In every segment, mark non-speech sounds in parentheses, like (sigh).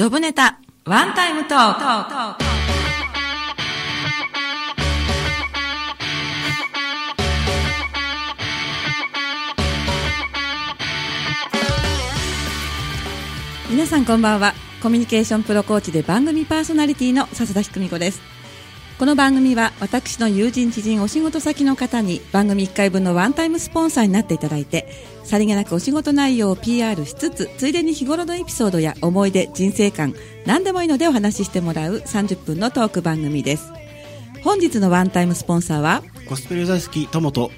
ジョブネタ、ワンタイムトーク。皆さんこんばんは。コミュニケーションプロコーチで番組パーソナリティの笹田ひくみ子です。この番組は私の友人知人お仕事先の方に番組1回分のワンタイムスポンサーになっていただいてさりげなくお仕事内容を PR しつつついでに日頃のエピソードや思い出人生観何でもいいのでお話ししてもらう30分のトーク番組です。本日のワンタイムスポンサーはゴスペル大好きトモと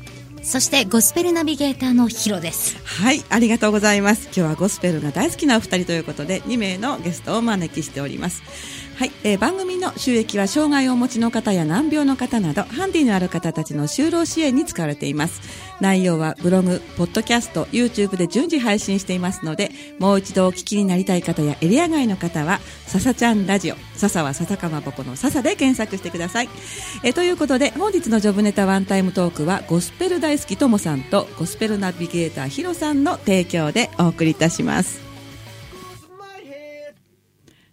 そしてゴスペルナビゲーターのヒロです。はいありがとうございます。今日はゴスペルが大好きなお二人ということで2名のゲストをお招きしておりますはい、えー番組の収益は障害をお持ちの方や難病の方などハンディのある方たちの就労支援に使われています。内容はブログ、ポッドキャスト、YouTube で順次配信していますのでもう一度お聞きになりたい方やエリア外の方は笹ちゃんラジオ笹は笹かまぼこの笹で検索してください。えーということで本日のジョブネタワンタイムトークはゴスペル大好きともさんとゴスペルナビゲーターヒロさんの提供でお送りいたします。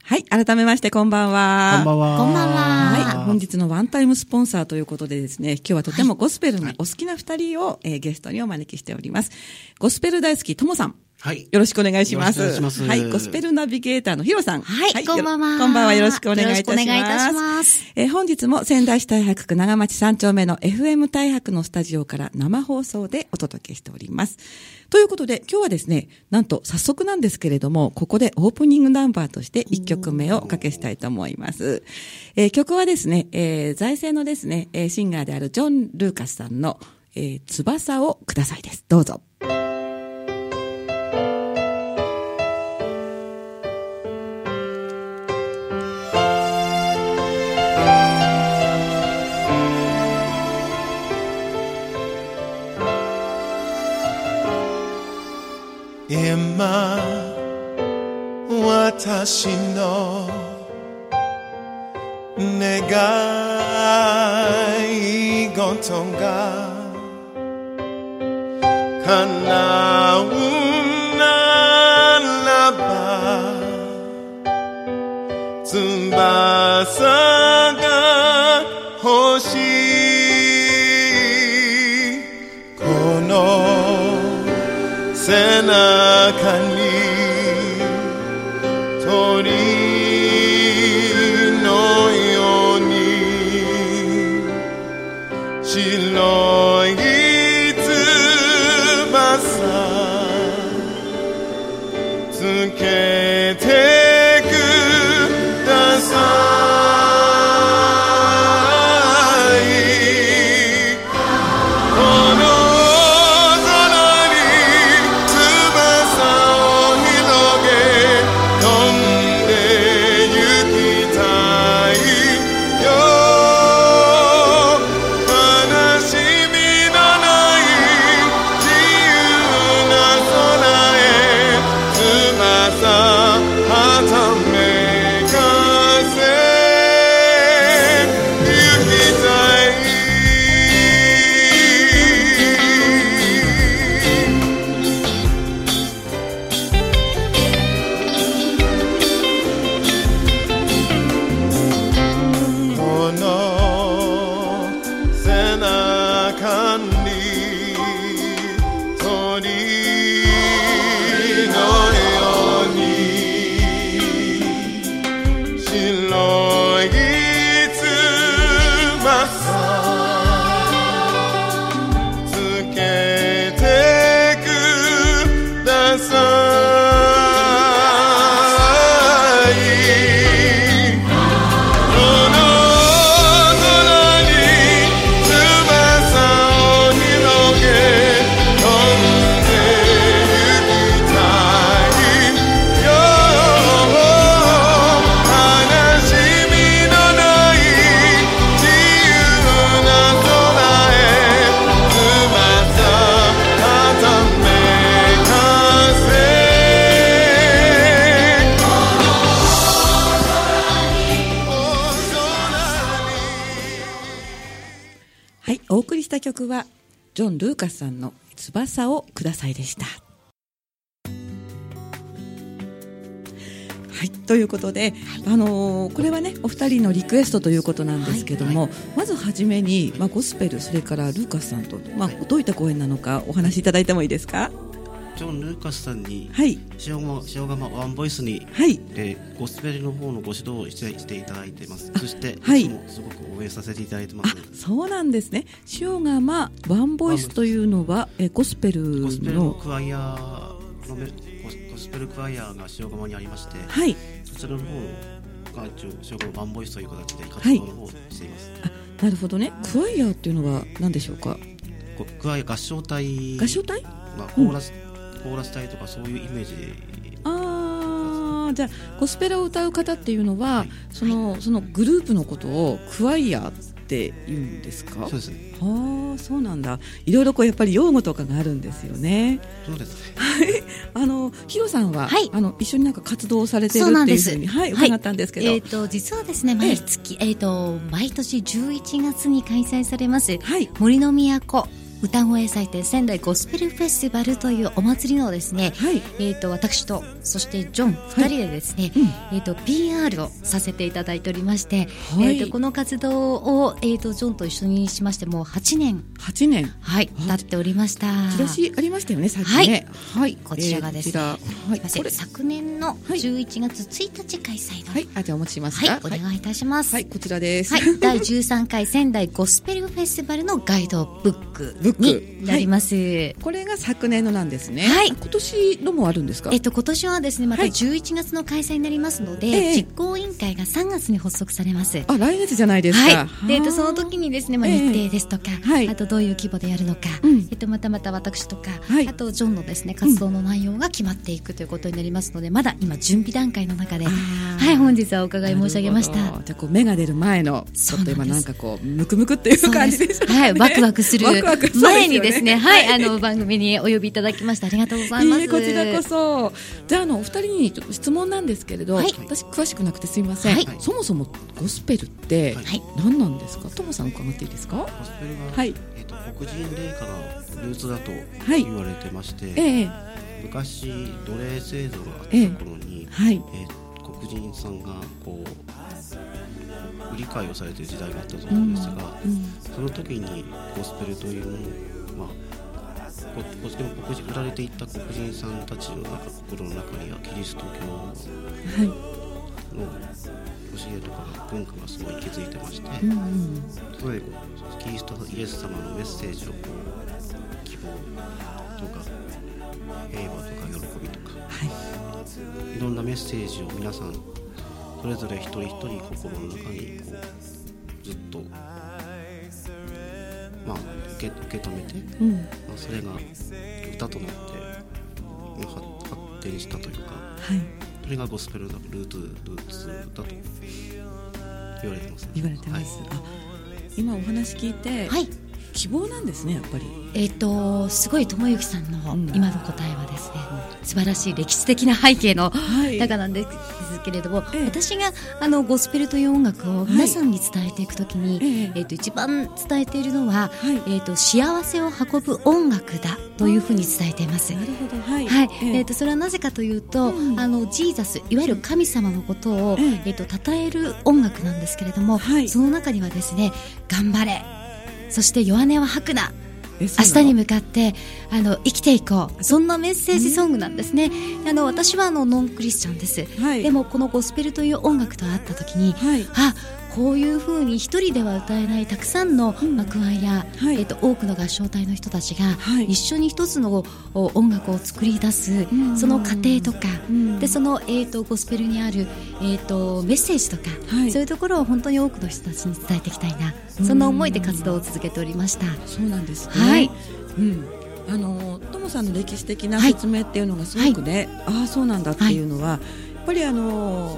はい改めましてこんばんは。こんばんは。こんばんは。はい、本日のワンタイムスポンサーということでですね、今日はとてもゴスペルがお好きな二人を、えーゲストにお招きしております。ゴスペル大好きともさん。はいよろしくお願いします。よろしくお願いしますはい、ゴスペルナビゲーターのヒロさん。はいこんばんはよろこんばんは。よろしくお願いいたします。よろしくお願いいたしますえー本日も仙台市太白区長町三丁目の FM 太白のスタジオから生放送でお届けしております。ということで、今日はですね、なんと早速なんですけれども、ここでオープニングナンバーとして1曲目をおかけしたいと思います。えー曲はですね、えー財政のですね、えーシンガーであるジョン・ルーカスさんの、えー翼をくださいです。どうぞ。私の願い事が叶うジョン・ルーカスさんの翼をくださいでした。はい、ということで、あのーこれはねお二人のリクエストということなんですけども、まずはじめに、まあ、ゴスペルそれからルーカスさんと、まあ、どういった公演なのかお話しいただいてもいいですか？ジョン・ルーカスさんにはい。塩釜塩釜ワンボイスに、はい。えーゴスペルの方のご指導をしてしていただいてます。そして、はい。い、つもすごく応援させていただいてます。あそうなんですね。塩釜ワンボイスというのはえゴスペルゴスペルののクワイアのメゴスペルクワイアが塩釜にありまして、はい。そちらの方が一応塩釜ワンボイスという形で活動の方をしています、なるほどね。クワイアーっていうのは何でしょうか？クワイア合唱隊合唱隊？まあ、コーラス、コーラス隊とかそういうイメージああじゃあゴスペルを歌う方っていうのは、そのそのグループのことをクワイアって言うんですかそうですねああそうなんだいろいろこうやっぱり用語とかがあるんですよねそうですねあのヒロさんは、はいあの一緒になんか活動されてるそうなんですっていうふうにはい伺ったんですけど、えっ、と実はですね毎月えっ、と毎年11月に開催されますはい森の都歌声祭典仙台ゴスペルフェスティバルというお祭りのですね、はい。えっ、と私とそしてジョン2人でですね、えっ、と PR をさせていただいておりまして、はい。えっ、とこの活動をえっ、とジョンと一緒にしましてもう8年。8年。はいあ経っておりました。チラシありましたよねさっきね。はい、こちらがですねはい。昨年のはい。11月1日開催のはい。あじゃあお持ちしますはい、かお願いいたします。はい、こちらです。はい、第13回仙台ゴスペルフェスティバルのガイドブックブック。になります。これが昨年のなんですね。はい。今年のもあるんですか？えっと、今年はですね、またはい。11月の開催になりますので、ええ。実行委員会が3月に発足されます。あ、来月じゃないですか。はい。で、えっと、その時にですね、まあ、ええ。日程ですとか、はい。あとどういう規模でやるのか、うん。えっと、またまた私とか、はい。あとジョンのですね、活動の内容が決まっていくということになりますので、まだ今準備段階の中で、はい、本日はお伺い申し上げました。ど。じゃあこう芽が出る前のちょっと今なんかこうムクムクっていう感じでしょうかね。はい、ワクワクする (laughs) ワクワク前にですね、はい、あの、番組にお呼びいただきましてありがとうございます。いいえこちらこそ。じゃああのお二人にちょっと質問なんですけれど、はい。私詳しくなくてすみません、はい。そもそもゴスペルってはい。何なんですか？トモさん伺っていいですか？ゴスペルは、はい。えー、と黒人霊歌のルーツだとはい。言われてまして、ええ。昔奴隷制度があったええ。頃に、はい。えー黒人さんがこう売り買いをされてる時代があったと思うんですが、その時にゴスペルというものまあここでも黒人売られていった黒人さんたちの中心の中にはキリスト教のはい。教えとかが文化がすごい息づいてまして、うんうん。それでキリストイエス様のメッセージをこう希望とか平和とか喜びとかはい。いろんなメッセージを皆さんそれぞれ一人一人心の中にこうずっとまあ受け受け止めて、うん。まあ、それが歌となってまあ発発展したというかはい。それがゴスペルのルーツルーツだと言われてます、言われてます、あ今お話聞いて、はい。希望なんですねやっぱり。えっ、と、すごい智之さんのうん。今の答えはですね、素晴らしい歴史的な背景のはい。中なんですけれども、ええ。私があのゴスペルという音楽を皆さんに伝えていくときに、ええ。えっ、と一番伝えているのは、はい。えっ、と幸せを運ぶ音楽だというふうに伝えています。なるほど。はい。はい、ええ。えー、とそれはなぜかというと、うん。あのジーザスいわゆる神様のことを、ええ。えー、と称える音楽なんですけれども、はい。その中にはですね頑張れそして弱音は吐くな。明日に向かってあの生きていこう。そんなメッセージソングなんですね。あの私はあのノンクリスチャンです、はい。でもこのゴスペルという音楽と会った時に、はい。あこういうふうに一人では歌えないたくさんの、うん。まあ、クワイや、はい。えっと多くの合唱隊の人たちが、はい。一緒に一つのお音楽を作り出す、ん。その過程とか、うん。でその、えー、とゴスペルにある、えー、とメッセージとか、はい。そういうところを本当に多くの人たちに伝えていきたいな、そんな思いで活動を続けておりました。そうなんですね。はい。うん。あのトモさんの歴史的なはい。説明っていうのがすごくね、ああそうなんだっていうのは、やっぱりあの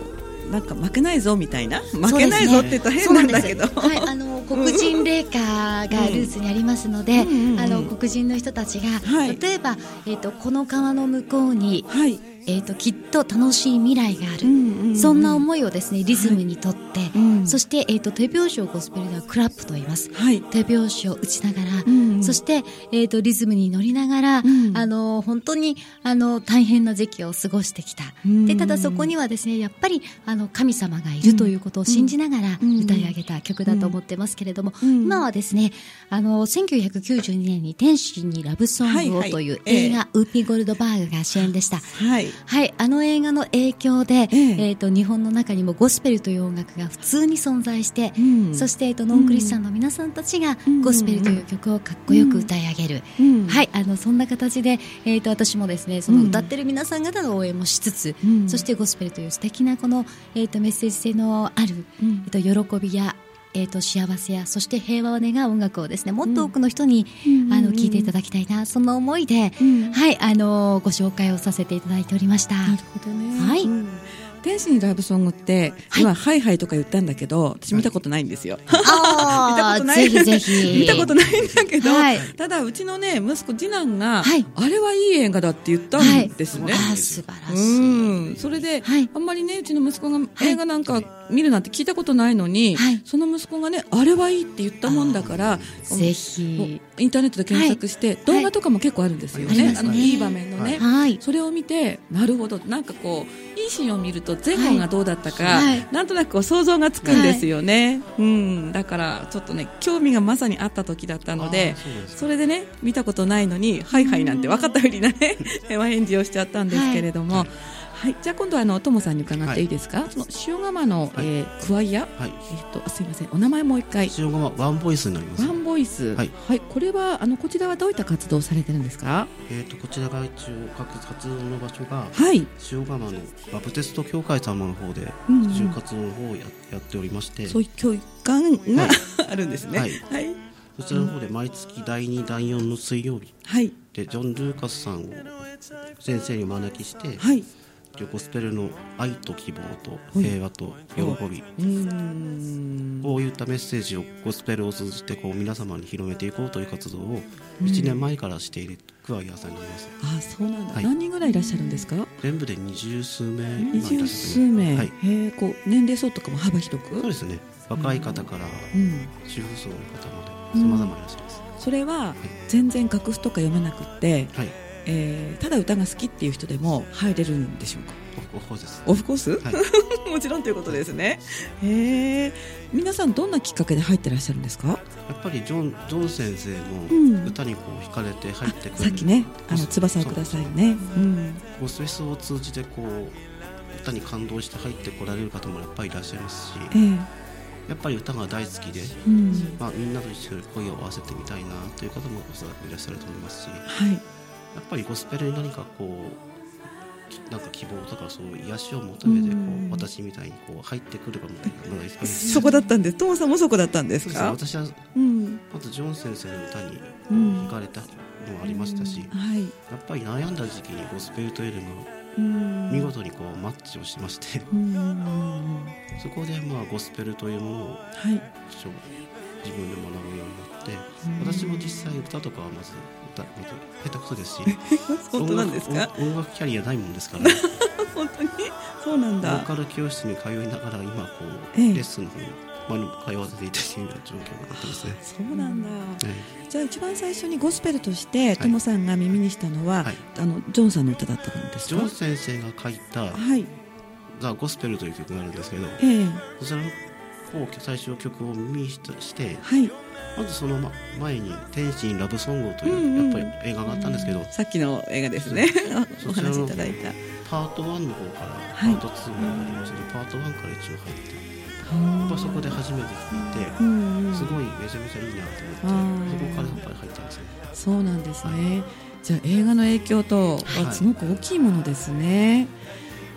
なんか負けないぞみたいな？負けないぞって言ったら変なんだけど、そうなんですはい、あの (laughs) 黒人霊歌がルーツにありますので、うん。あの黒人の人たちが、はい。例えば、えっ、とこの川の向こうにはいえー、ときっと楽しい未来がある、うんうんうん。そんな思いをですねリズムにとって、うん。そして、えー、と手拍子をゴスペルではクラップと言います。はい。手拍子を打ちながら、うんうん。そして、えー、とリズムに乗りながら、ん。あの本当にあの大変な時期を過ごしてきた、うん。でただそこにはですねやっぱりあの神様がいるということを信じながらうん。歌い上げた曲だと思ってますけれども、うん。今はですねあの1992年に「天使にラブソングを」というはい。はい映画、ウーピー・ゴールドバーグが主演でした。はいはい、あの映画の影響で、ええ。えーと日本の中にもゴスペルという音楽が普通に存在して、うん。そして、えー、とノンクリスチャンの皆さんたちがうん。ゴスペルという曲をかっこよく歌い上げる、うん。はい、あのそんな形で、えー、と私もですねその歌ってる皆さん方の応援もしつつ、うん。そしてゴスペルという素敵なこの、えー、とメッセージ性のある、うん。えー、と喜びやえー、と幸せやそして平和を願う音楽をですねもっと多くの人に、うんあの聴いていただきたいなそんな思いで、うんはいあのご紹介をさせていただいておりました。なるほどね。はいうん天使にラブソングって、はい今、ハイハイとか言ったんだけど、私見たことないんですよ。あ (laughs) 見たことない。ぜひぜひ。(laughs) 見たことないんだけど、はいただ、うちのね、息子、次男が、はいあれはいい映画だって言ったんですね。あー素晴らしい。うん、それで、はいあんまりねうちの息子が映画なんか見るなんて聞いたことないのに、はい。その息子がねあれはいいって言ったもんだからぜもひ。うインターネットで検索して、動画とかも結構あるんですよね,、ありますね。のいい場面のね、はい。それを見てなるほどなんかこういいシーンを見ると前後がどうだったか、はい。なんとなくこう想像がつくんですよね、うん、だからちょっとね興味がまさにあった時だったのでそれでね見たことないのにはいはいなんて分かったふりなね (laughs) お返事をしちゃったんですけれども、はい。じゃあ今度はあのトモさんに伺っていいですか、その塩釜の、はい。えークワイア、はい。えっとすいません。お名前もう一回。塩釜ワンボイスになりますワンボイス。はい。これはあのこちらはどういった活動をされてるんですか？えー、とこちらが一応各活動の場所がはい。塩釜のバプテスト教会様の方でう活の方をややっておりまして、そういう教育館が、はい。(laughs) あるんですね。はい。はい。そちらの方で毎月第2第4の水曜日はい。でジョン・ルーカスさんを先生にお招きして、はい。ゴスペルの愛と希望と平和と喜び。こういったメッセージをゴスペルを通じてこう皆様に広めていこうという活動を1年前からしているクワイアさんになります、あ、そうなんだ、はい。何人ぐらいいらっしゃるんですか？全部で二十数名。二十数名。はい、へえ、こう年齢層とかも幅広く？そうですね。若い方からうん。主婦層の方まで様々いらっしゃいます、それは全然楽譜とか読めなくって、はいえーただ歌が好きっていう人でも入れるんでしょうか？オフコースですオフコース、はいもちろんということですね。へえ。皆さんどんなきっかけで入ってらっしゃるんですか。やっぱりジョンジョン先生うんの歌にこう惹かれて入ってくる、さっきね、あの翼をくださいね。うん。スフェスを通じてこう歌に感動して入ってこられる方もやっぱりいらっしゃいますしええやっぱり歌が大好きで、うん。まあ、みんなと一緒に声を合わせてみたいなという方もおそらくいらっしゃると思いますしはい。っぱりゴスペルに何かこうきなんか希望とかそういう癒しを求めてこうんう私みたいにこう入ってくるかみたいなのがいっぱいいますそこだったんです。トモさんもそこだったんですか？私はうん。まずジョン先生の歌に惹かれたのもありましたし、やはい。っぱり悩んだ時期にゴスペルというのがうん見事にこうマッチをしまして、うん。そこでまあゴスペルというものをはい。自分で学ぶようになって、うん私も実際歌とかはまず歌まず下手くそですし本当なんですか？音楽キャリアないもんですから (laughs) 本当に？そうなんボーだ。カル教室に通いながら今こう、ええレッスンの方にまあ通わせていただいている状況になってますね。そうなんだ。はいじゃあ一番最初にゴスペルとしてトモさんが耳にしたのは、はいあのジョンさんの歌だったんですか？ジョン。先生が書いたはい。「ザ・ゴスペル」という曲があるんですけどええそちらの方最初曲を耳にしてはい。まずそのま前に「天使にラブソング」とうんうん。いうやっぱり映画があったんですけど、さっきの映画ですね。(laughs) お話しいただいた。パート1の方からはい。パート2になりましたけど、パート1から一応入ってやっぱそこで初めて聞いて、うんうん。すごいめちゃめちゃいいなとあ思ってーそこからやっぱり入ってますねそうなんですね。じゃあ映画の影響とはい。はすごく大きいものですね。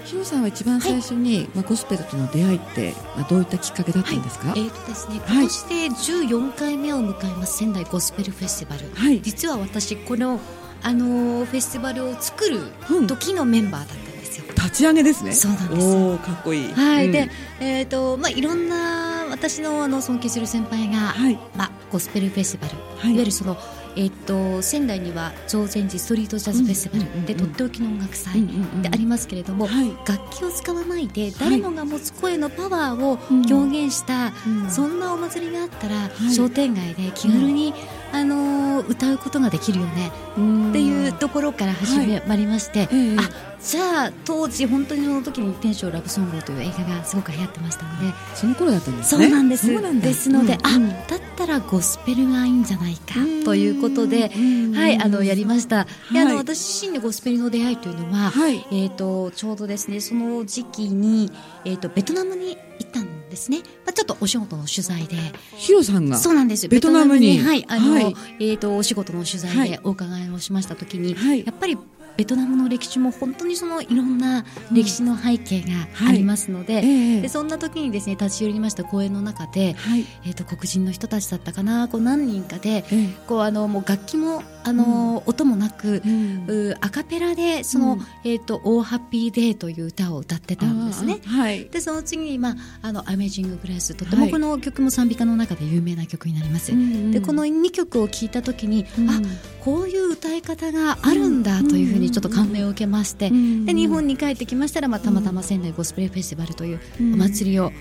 ヒロさんは一番最初に、まあ、ゴスペルとの出会いって、まあ、どういったきっかけだったんですか？えーとですね、はい。今年で14回目を迎えます仙台ゴスペルフェスティバル、はい。実は私この、あのーフェスティバルを作るうん時のメンバーだったんですよ、立ち上げですね。そうなんです。おお、かっこいい。はい、うん。で、えーとまあ、いろんな私のあの尊敬する先輩が、はい。まあ、ゴスペルフェスティバル、はい。い、わゆるその、えっと仙台には常禅寺ストリートジャズフェスティバルでとっておきの音楽祭でありますけれども、はい。楽器を使わないで誰もが持つ声のパワーを表現した、うん。そんなお祭りがあったら、い。商店街で気軽に、あのー歌うことができるよねうん。っていうところから始まりまして、ええ。あじゃあ当時本当にその時に「天正ラブソング」という映画がすごく流行ってましたのでその頃だったんですそねうなんです。ですので、うんあだったらゴスペルがいいんじゃないかうん。ということで、うんはいあのやりました、であはい。の私自身のゴスペルの出会いというのは、はい。えー、とちょうどですねその時期に、えー、とベトナムに行ったんですね、まあ、ちょっとお仕事の取材で。ヒロさんがそうなんです。ベトナムに。はいあの、はい。えー、とお仕事の取材でお伺いをしましたときに、はい。やっぱりベトナムの歴史も本当にそのいろんな歴史の背景がありますので,、はいええ。でそんな時にですね立ち寄りました公園の中で、はい。えー、と黒人の人たちだったかなこう何人かで、ええ。こうあのもう楽器もあの、音もなく、うん。うアカペラでその、うん。えっ、と「オーハッピーデー」という歌を歌ってたんですね。はい。でその次に、まあ、あの「アメージング・グレース」とてもこの曲も賛美歌の中で有名な曲になります。でこの2曲を聴いた時に、うん。あこういう歌い方があるんだというふうにちょっと感銘を受けまして、うんで日本に帰ってきましたら、まあ、たまたま仙台ゴスペルフェスティバルといううんお祭りを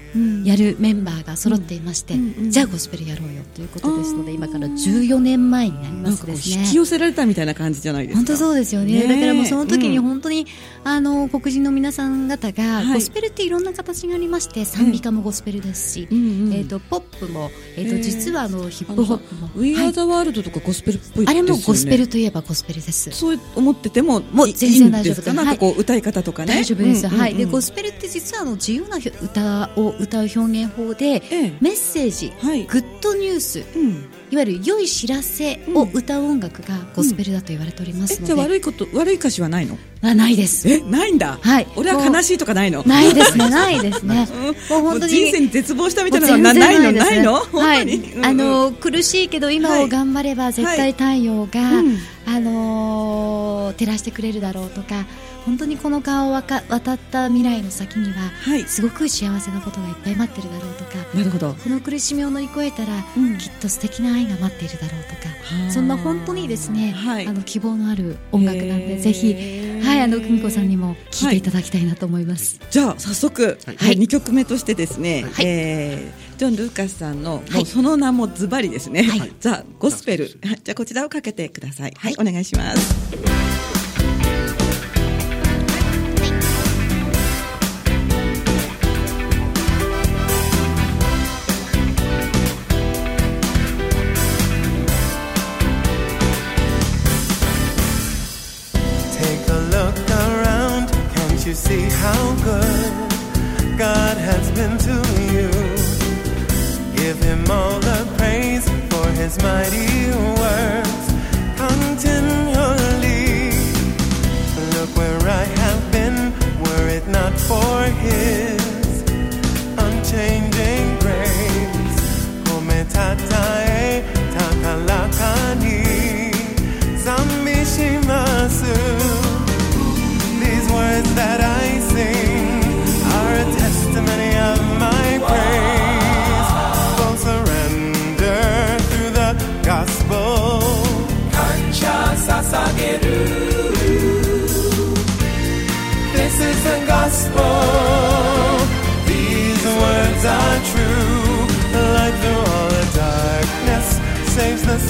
やるメンバーが揃っていまして、じゃあゴスペルやろうよということですので今から14年前になりますですね。引き寄せられたみたいな感じじゃないですか。本当そうですよね。だからもうその時にうん本当に、あの黒人の皆さん方が、はい。ゴスペルっていろんな形がありまして賛美歌もゴスペルですし、えー、とポップも、えーとええ実はあのヒップホップも、We はい Are the World とかゴスペルっぽいあれもゴスペルといえばゴスペルです。そう思っててももうい全然大丈夫です。なんかこう歌い方とかね。大丈夫です、はい、でゴスペルって実はあの自由な歌を歌う表現法で、ええ。メッセージ、はい。グッドニュースうん。いわゆる良い知らせを歌う音楽がゴスペルだと言われておりますので、えじゃあ悪いこと悪い歌詞はないの？あないです。えないんだ？はい。俺は悲しいとかないの？ないですねないですね。(laughs) もう本当に人生に絶望したみたいなのはなないの？ないの？はい。あの苦しいけど今を頑張れば絶対太陽が、うんあの照らしてくれるだろうとか本当にこの川をわか渡った未来の先には、はい。すごく幸せなことがいっぱい待ってるだろうとかなるほど。この苦しみを乗り越えたら、うん。きっと素敵な愛が待っているだろうとかはあ。そんな本当にですね、はい。あの希望のある音楽なんでぜひ、はい、あの久美子さんにも聴いていただきたいなと思います。じゃあ早速、はい。はい、2曲目としてですね、はい。えージョン・ルーカスさんの、もはい。うその名もズバリですね、はい。ザ・ゴスペル、はい。じゃあこちらをかけてください。はい、お願いします。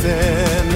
dancing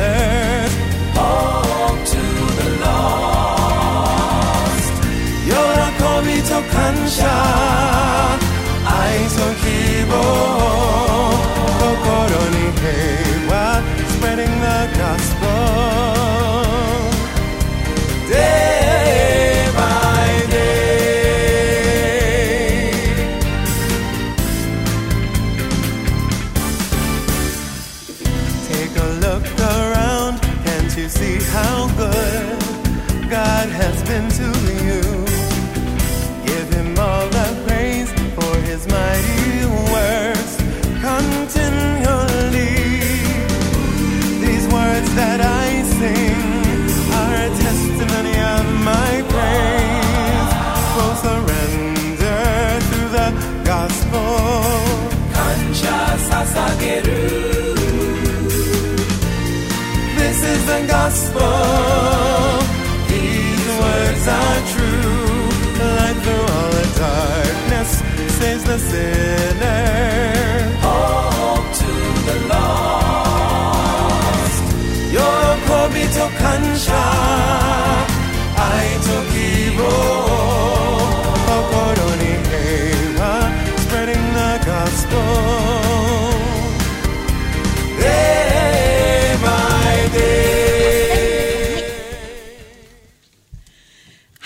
gospel. These words are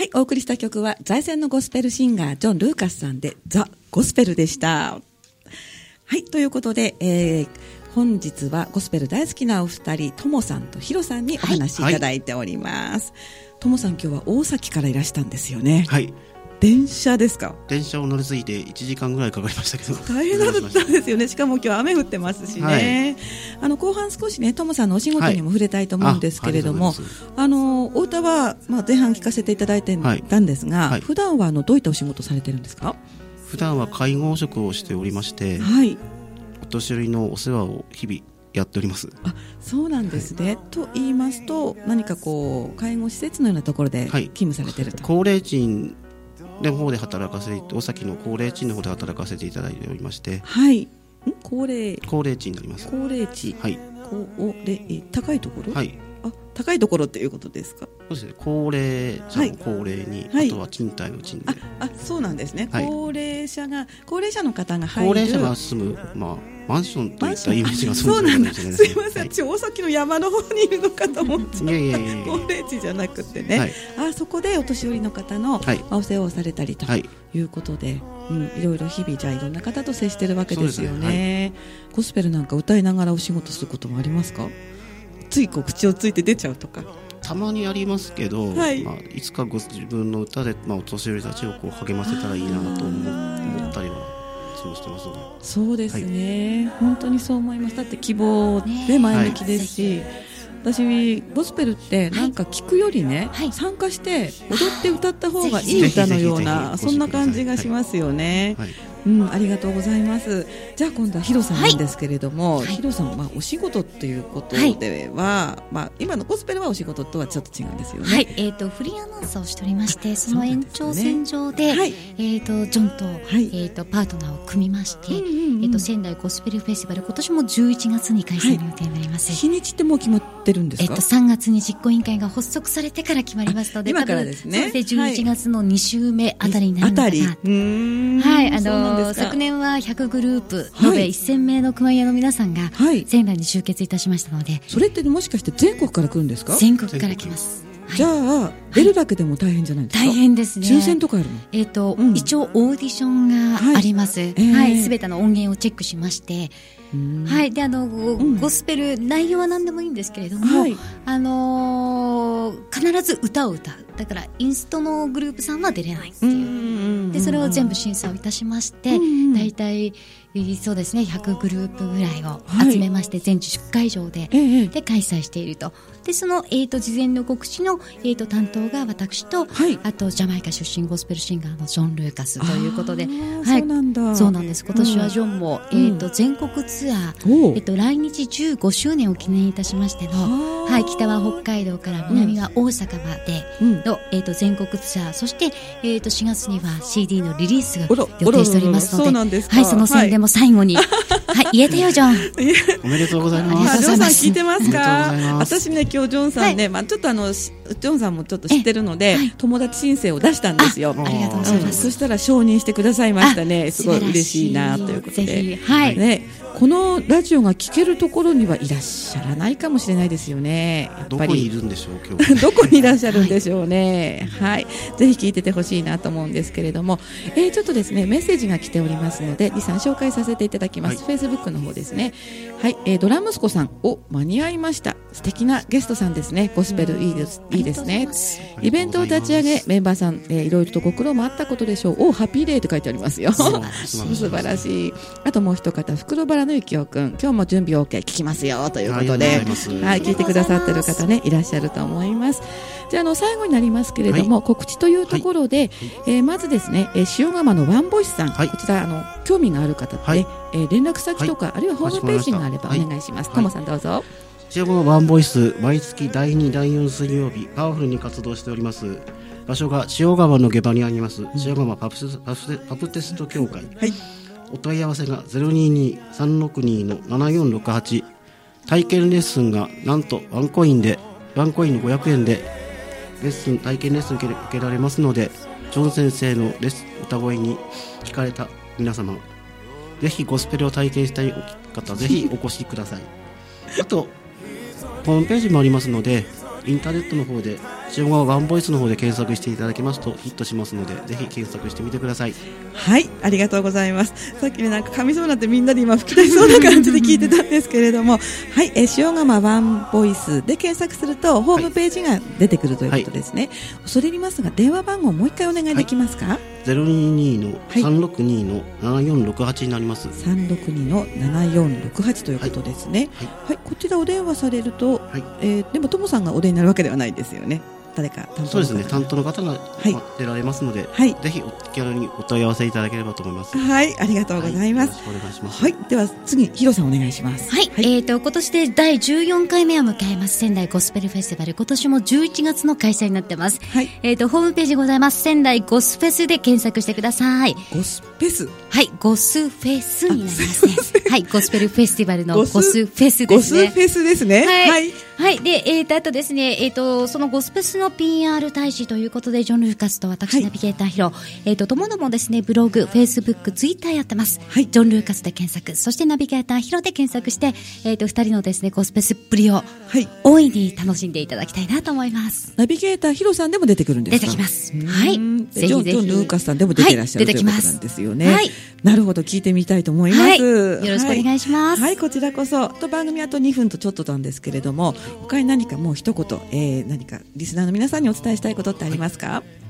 はい、お送りした曲は財前のゴスペルシンガージョン・ルーカスさんでザ・ゴスペルでした。はい、ということで、えー本日はゴスペル大好きなお二人、ともさんとひろさんにお話しいただいております。ともさん今日は大崎からいらしたんですよね。はい電車ですか？電車を乗り継いで1時間ぐらいかかりましたけど大変だったんですよね。しかも今日雨降ってますしね。はいあの後半少しね、ともさんのお仕事にも触れたいと思うんですけれども、はいあのお歌はまあ前半聞かせていただいてたんですが、はい普段はあのどういったお仕事されてるんですか？普段は介護職をしておりましてはい。お年寄りのお世話を日々やっておりますあ、そうなんですね。と言いますと何かこう介護施設のようなところではい勤務されてると。高齢賃の方で働かせて大崎の高齢賃の方で働かせていただいておりましてはい。ん？高齢高齢賃になります高齢地はい高齢え高いところ？はいあ、高いところっていうことですか？そうですね。高齢者の高齢に、はい。あとは賃貸の賃で、あ、あそうなんですね。はい。高齢者が高齢者の方が入る。高齢者が住む、まあ、マンションといったイメージがそうなんだ。すいません、はい。私大崎の山の方にいるのかと思っちゃった。いやいやいや高齢地じゃなくてね。はい。あ、そこでお年寄りの方の、はい。まあお世話をされたりとはい。いうことで、うん、いろいろ日々じゃあいろんな方と接してるわけですよそうですね。ゴスペルなんか歌いながらお仕事することもありますか？ついこう口をついて出ちゃうとか。たまにありますけど、はい。いまあ、いつかご自分の歌で、まあ、お年寄りたちをこう励ませたらいいなと思思ったりはそうしてますね。そうですね、本当にそう思います。だって希望で前向きですし、私ゴスペルってなんか聞くよりね、はい。参加して踊って歌った方がいぜいひ歌のようなひそんな感じがしますよね、はいうん、ありがとうございます。じゃあ今度はヒロさんなんですけれども、はい。ヒロさんはまあお仕事っていうことでは、まあ、今のゴスペルはお仕事とはちょっと違うんですよね。はい、えっ、とフリーアナウンサーをしておりまして、(laughs) その延長線上で、はい。えっ、とジョンと、い。えっ、とパートナーを組みまして、うんうんうん。えっ、と仙台ゴスペルフェスティバル今年も11月に開催の予定になります。日にちってもう決まってるんですか、えっと、3月に実行委員会が発足されてから決まりますので、あ今からですね。そうですね、11月の2週目あたりになるのかな。はい、あそうなん。で昨年は100グループ、はい。延べ1000名の熊谷の皆さんがはい。仙台に集結いたしましたので、それってもしかして全国から来るんですか？全国から来ます。はい。じゃあ、出るだけでも大変じゃないですか？大変ですね。抽選とかあるの？えっ、と、うん。一応オーディションがあります。ははいすべての音源をチェックしまして、うん。はい、で、あの、ゴスペル、内容は何でもいいんですけれども、はい。あのー必ず歌を歌う。だから、インストのグループさんは出れないっていう。で、それを全部審査をいたしまして、うん大体、そうですね、100グループぐらいをはい。集めまして、全10会場で、ええで開催していると。で、その、えっ、と、事前の告知の、えっ、と、担当が私と、はい。あと、ジャマイカ出身ゴスペルシンガーのジョン・ルーカスということで、はい。そうなんだ。そうなんです。今年はジョンも、うんえっ、と、全国ツアー、えっ、と、来日15周年を記念いたしましての、はい、北は北海道から南は大阪までうん。の、えっ、と、全国ツアー、そして、えっ、と、4月には CD のリリースが予定しておりますので、おらららそうなんですか。はい、その宣伝も最後に、はい、言えたよ、ジョン。(laughs) おめでとうございます。ジョンさん聞いてますか？私ね今日ジョンさんね、まあちょっとあのしジョンさんもちょっと知ってるので、友達申請を出したんですよ。ありがとうございうん。ます。そしたら承認してくださいましたね。あすごい嬉しいなということで。ぜひ、はい。ね、このラジオが聞けるところにはいらっしゃらないかもしれないですよね。やっぱどこにいり。るんでしょう今日 (laughs) どこにいらっしゃるんでしょうね。はい。ぜひ聞いててほしいなと思うんですけれども、えーちょっとですね、メッセージが来ておりますので、2、3紹介させていただきます。はい Facebook の方ですね。はい。えードラムスコさん、お、間に合いました。素敵なゲストさんですね。ゴスペルいいです。いいですね。イベントを立ち上げ、メンバーさん、えーいろいろとご苦労もあったことでしょう。お、ハッピーデーって書いてありますよ。素 (laughs) 素晴らしい。あともう一方、袋バラのゆきおくん。今日も準備 OK 聞きますよ。ということで。はい、聞いてくださってる方ね、いらっしゃると思います。じゃあ、あの、最後になりますけれども、告知というところで、えーまずですね、えー塩釜のワンボイスさん、はいこちら、あの、興味がある方って、はいえー連絡先とか、あるいはホームページがあればおはい願いします。はいともさんどうぞ。シアゴのワンボイス毎月第2第4水曜日パワフルに活動しております場所が塩川の下場にあります塩川パプスパプテパプテスト協会、はいお問い合わせが022-362-7468体験レッスンがなんとワンコインでワンコインの500円でレッスン体験レッスン受けられますのでジョン先生のレス歌声に惹かれた皆様ぜひゴスペルを体験したい方ぜひお越しください。あとホームページもありますのでインターネットの方で塩川ワンボイスの方で検索していただきますとヒットしますのでぜひ検索してみてくださいはい、ありがとうございます。さっきね、なんか噛みそうになってみんなで今吹き出しそうな感じで聞いてたんですけれども、(laughs) はい、えー塩釜ワンボイスで検索すると、ホームページが出てくるということですね。恐れ入りますが、電話番号もう一回お願いできますか、022のはい362の7468になります、362の7468ということですね。はいはい、こちらお電話されると、はいえーでもともさんがお出になるわけではないですよね。誰か担当の方そうですね担当の方が、い。まあ出られますので、はい。ぜひお気軽にお問い合わせいただければと思います。はい、ありがとうございます。はよろしくお願いします。はい、では次、ヒロさんお願いします。はい、えー、と今年で第14回目を迎えます仙台ゴスペルフェスティバル。今年も11月の開催になってます、はい。えー、とホームページございます。仙台ゴスフェスで検索してください。ゴスペス？はいゴスフェスになりますね。はいゴスペルフェスティバルのゴゴススフェスでゴすね。スフェスですね。はい。ははい。い。で、えーと、あとですね、えっ、と、そのゴスペスの PR 大使ということで、ジョン・ルーカスと私、はいナビゲーターヒロ、えっ、と、ともどもですね、ブログ、フェイスブック、ツイッターやってます。はい。ジョン・ルーカスで検索、そしてナビゲーターヒロで検索して、えっ、と、二人のですね、ゴスペスっぷりを、はい。大いに楽しんでいただきたいなと思います。ナビゲーターヒロさんでも出てくるんですか？出てきます。はい。でぜひぜひ。ジョンルーカスさんでも出ていらっしゃる、はいということなんですよね。はいなるほど、聞いてみたいと思います。はいよろしくお願いしますはい、はいこちらこそ。と番組あと2分とちょっとなんですけれども、他に何かもう一言、えー、何かリスナーの皆さんにお伝えしたいことってありますか、はい、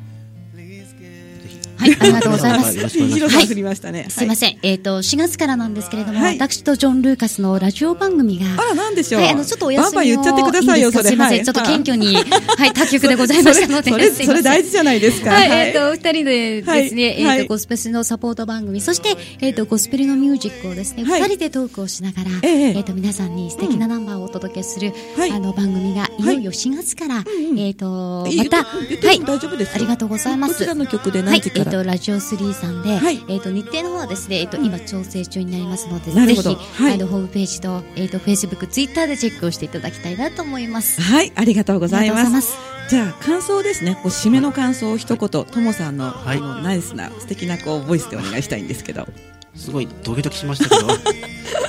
ありがとうございます。(laughs) よろしくお願いりましたね。すいまん。せん。えっ、と、4月からなんですけれども、はい私とジョン・ルーカスのラジオ番組が、あら、なんでしょう。はい、あの、ちょっとお休みをバンバン言っちゃってくださいよ、すか？それ。すいません。はいちょっと謙虚に、はい、他局でございましたので。それ、大事じゃないですか。はい、えっ、と、二人でですね、はいえっ、はいと、ゴスペスのサポート番組、そして、えっ、と、ゴスペルのミュージックをですね、二、はい人でトークをしながら、えええっ、と、皆さんに素敵なナンバーをお届けする、はいあの、番組が、いよいよ4月から、えっ、と、いいまた、言っても大丈夫ですよありがとうございます。どちらの曲ではい、何時から、と、ラジオ3さんで、はいえっ、と、日程の方はですね、えっ、と、今調整中になりますので、ぜひ、はいあの、ホームページと、えっ、と、フェイスブック、ツイッターでチェックをしていただきたいなと思います。はい、ありがとうございます。ありがとうじゃあ、感想ですね。こう締めの感想を一言、ともさんの、はいあのナイスな、素敵な、こう、ボイスでお願いしたいんですけど。すごいドキドキしましたけど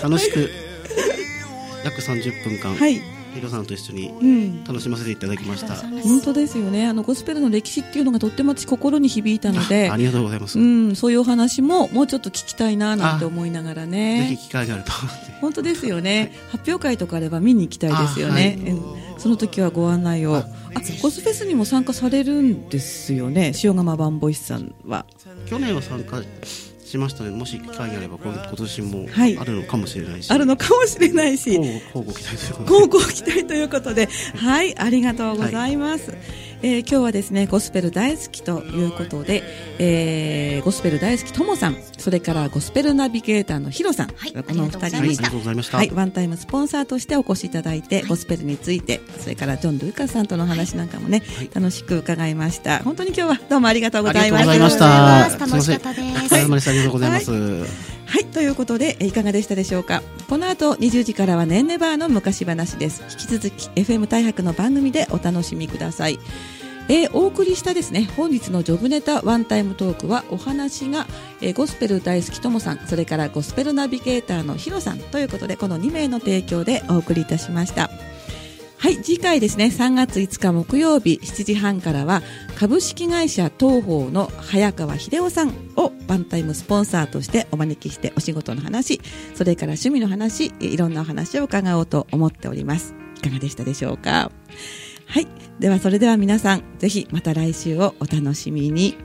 楽しく約30分間、はい。ヒロさんと一緒にうん。楽しませていただきました本当ですよね。あの、ゴスペルの歴史っていうのがとっても私心に響いたのであ、りがとうございます、うん、そういうお話ももうちょっと聞きたいななんて思いながらぜねひ。機会があると本当ですよね。発表会とかあれば見に行きたいですよね。あはいうんその時はご案内を。あ、ゴスフェスにも参加されるんですよね。塩釜バンボイスさんは。去年は参加しましたね。もし機会があれば今今年もはい。あるのかもしれないし、あるのかもしれないし。交互期待ということで。高校期待ということで、はい、ありがとうございます。えー今日はですね、ゴスペル大好きということで、えーゴスペル大好きともさん、それからゴスペルナビゲーターのヒロさん、はいこのお二人にありがとうございました。はいワンタイムスポンサーとしてお越しいただいて、ゴスペルについて、それからジョン・ルーカスさんとの話なんかもね、はい。楽しく伺いました。本当に今日はどうもありがとうございました。ありがとうございました。楽しかったです。すいませんお疲れ様でございます、はい、ということで、えいかがでしたでしょうか？この後、20時からはねんねバーの昔話です。引き続き、FM 大白の番組でお楽しみください。えーお送りしたですね、本日のジョブネタワンタイムトークは、お話が、えーゴスペル大好きともさん、それからゴスペルナビゲーターのヒロさんということで、この2名の提供でお送りいたしました。はい、次回ですね、3月5日木曜日7時半からは、株式会社東宝の早川秀夫さんをバンタイムスポンサーとしてお招きしてお仕事の話、それから趣味の話、いろんなお話を伺おうと思っております。いかがでしたでしょうか？はい。ではそれでは皆さん、ぜひまた来週をお楽しみに。